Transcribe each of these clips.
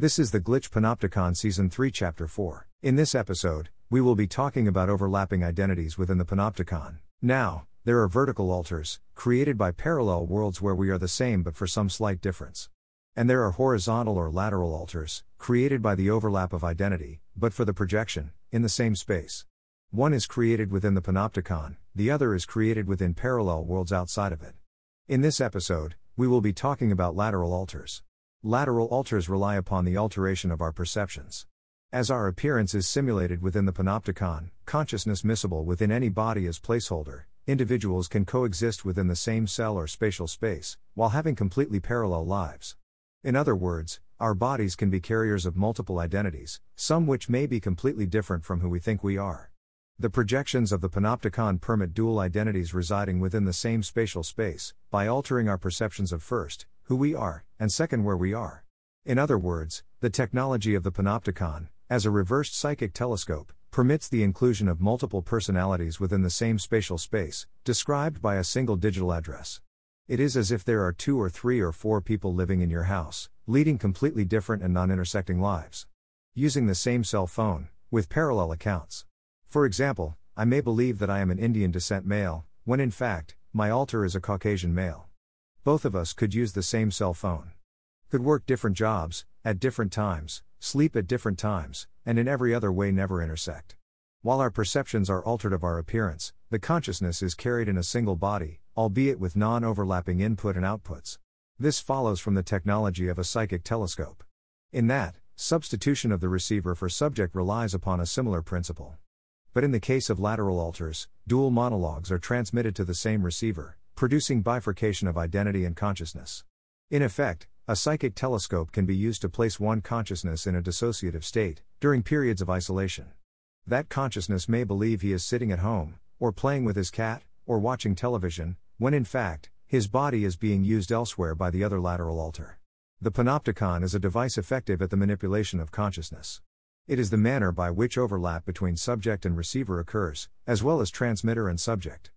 This is the Glitch Panopticon Season 3, Chapter 4. In this episode, we will be talking about overlapping identities within the Panopticon. Now, there are vertical alters, created by parallel worlds where we are the same but for some slight difference. And there are horizontal or lateral alters, created by the overlap of identity, but for the projection, in the same space. One is created within the Panopticon, the other is created within parallel worlds outside of it. In this episode, we will be talking about lateral alters. Lateral alters rely upon the alteration of our perceptions. As our appearance is simulated within the panopticon, consciousness miscible within any body as placeholder, individuals can coexist within the same cell or spatial space, while having completely parallel lives. In other words, our bodies can be carriers of multiple identities, some which may be completely different from who we think we are. The projections of the panopticon permit dual identities residing within the same spatial space, by altering our perceptions of first, who we are, and second, where we are. In other words, the technology of the panopticon, as a reversed psychic telescope, permits the inclusion of multiple personalities within the same spatial space, described by a single digital address. It is as if there are two or three or four people living in your house, leading completely different and non intersecting lives. Using the same cell phone, with parallel accounts. For example, I may believe that I am an Indian descent male, when in fact, my alter is a Caucasian male. Both of us could use the same cell phone. Could work different jobs, at different times, sleep at different times, and in every other way never intersect. While our perceptions are altered of our appearance, the consciousness is carried in a single body, albeit with non overlapping input and outputs. This follows from the technology of a psychic telescope. In that, substitution of the receiver for subject relies upon a similar principle. But in the case of lateral alters, dual monologues are transmitted to the same receiver, producing bifurcation of identity and consciousness. In effect, a psychic telescope can be used to place one consciousness in a dissociative state, during periods of isolation. That consciousness may believe he is sitting at home, or playing with his cat, or watching television, when in fact, his body is being used elsewhere by the other lateral alter. The panopticon is a device effective at the manipulation of consciousness. It is the manner by which overlap between subject and receiver occurs, as well as transmitter and subject.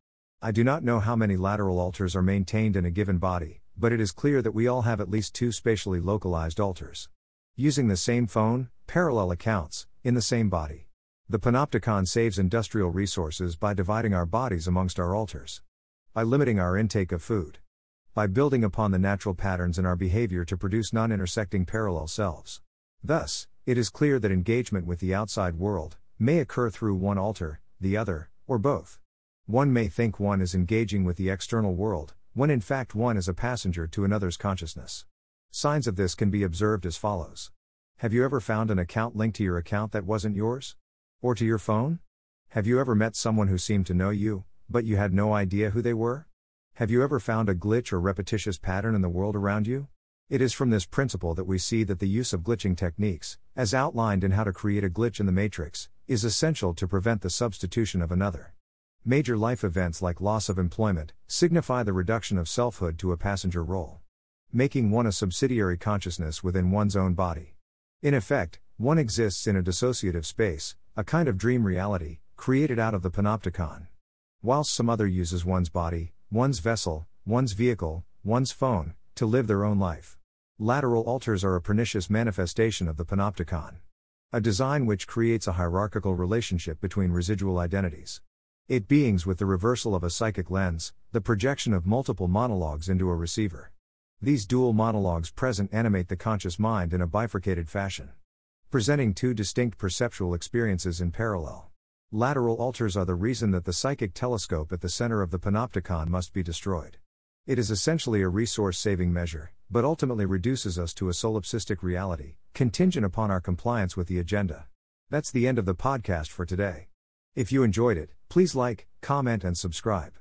I do not know how many lateral alters are maintained in a given body, but it is clear that we all have at least two spatially localized alters. Using the same phone, parallel accounts, in the same body. The panopticon saves industrial resources by dividing our bodies amongst our alters. By limiting our intake of food. By building upon the natural patterns in our behavior to produce non intersecting parallel selves. Thus, it is clear that engagement with the outside world may occur through one alter, the other, or both. One may think one is engaging with the external world, when in fact one is a passenger to another's consciousness. Signs of this can be observed as follows Have you ever found an account linked to your account that wasn't yours? Or to your phone? Have you ever met someone who seemed to know you, but you had no idea who they were? Have you ever found a glitch or repetitious pattern in the world around you? It is from this principle that we see that the use of glitching techniques, as outlined in How to Create a Glitch in the Matrix, is essential to prevent the substitution of another. Major life events like loss of employment signify the reduction of selfhood to a passenger role, making one a subsidiary consciousness within one's own body. In effect, one exists in a dissociative space, a kind of dream reality, created out of the panopticon. Whilst some other uses one's body, one's vessel, one's vehicle, one's phone, to live their own life. Lateral alters are a pernicious manifestation of the panopticon. A design which creates a hierarchical relationship between residual identities. It beings with the reversal of a psychic lens, the projection of multiple monologues into a receiver. These dual monologues present animate the conscious mind in a bifurcated fashion, presenting two distinct perceptual experiences in parallel. Lateral alters are the reason that the psychic telescope at the center of the panopticon must be destroyed. It is essentially a resource saving measure, but ultimately reduces us to a solipsistic reality, contingent upon our compliance with the agenda. That's the end of the podcast for today. If you enjoyed it, please like, comment, and subscribe.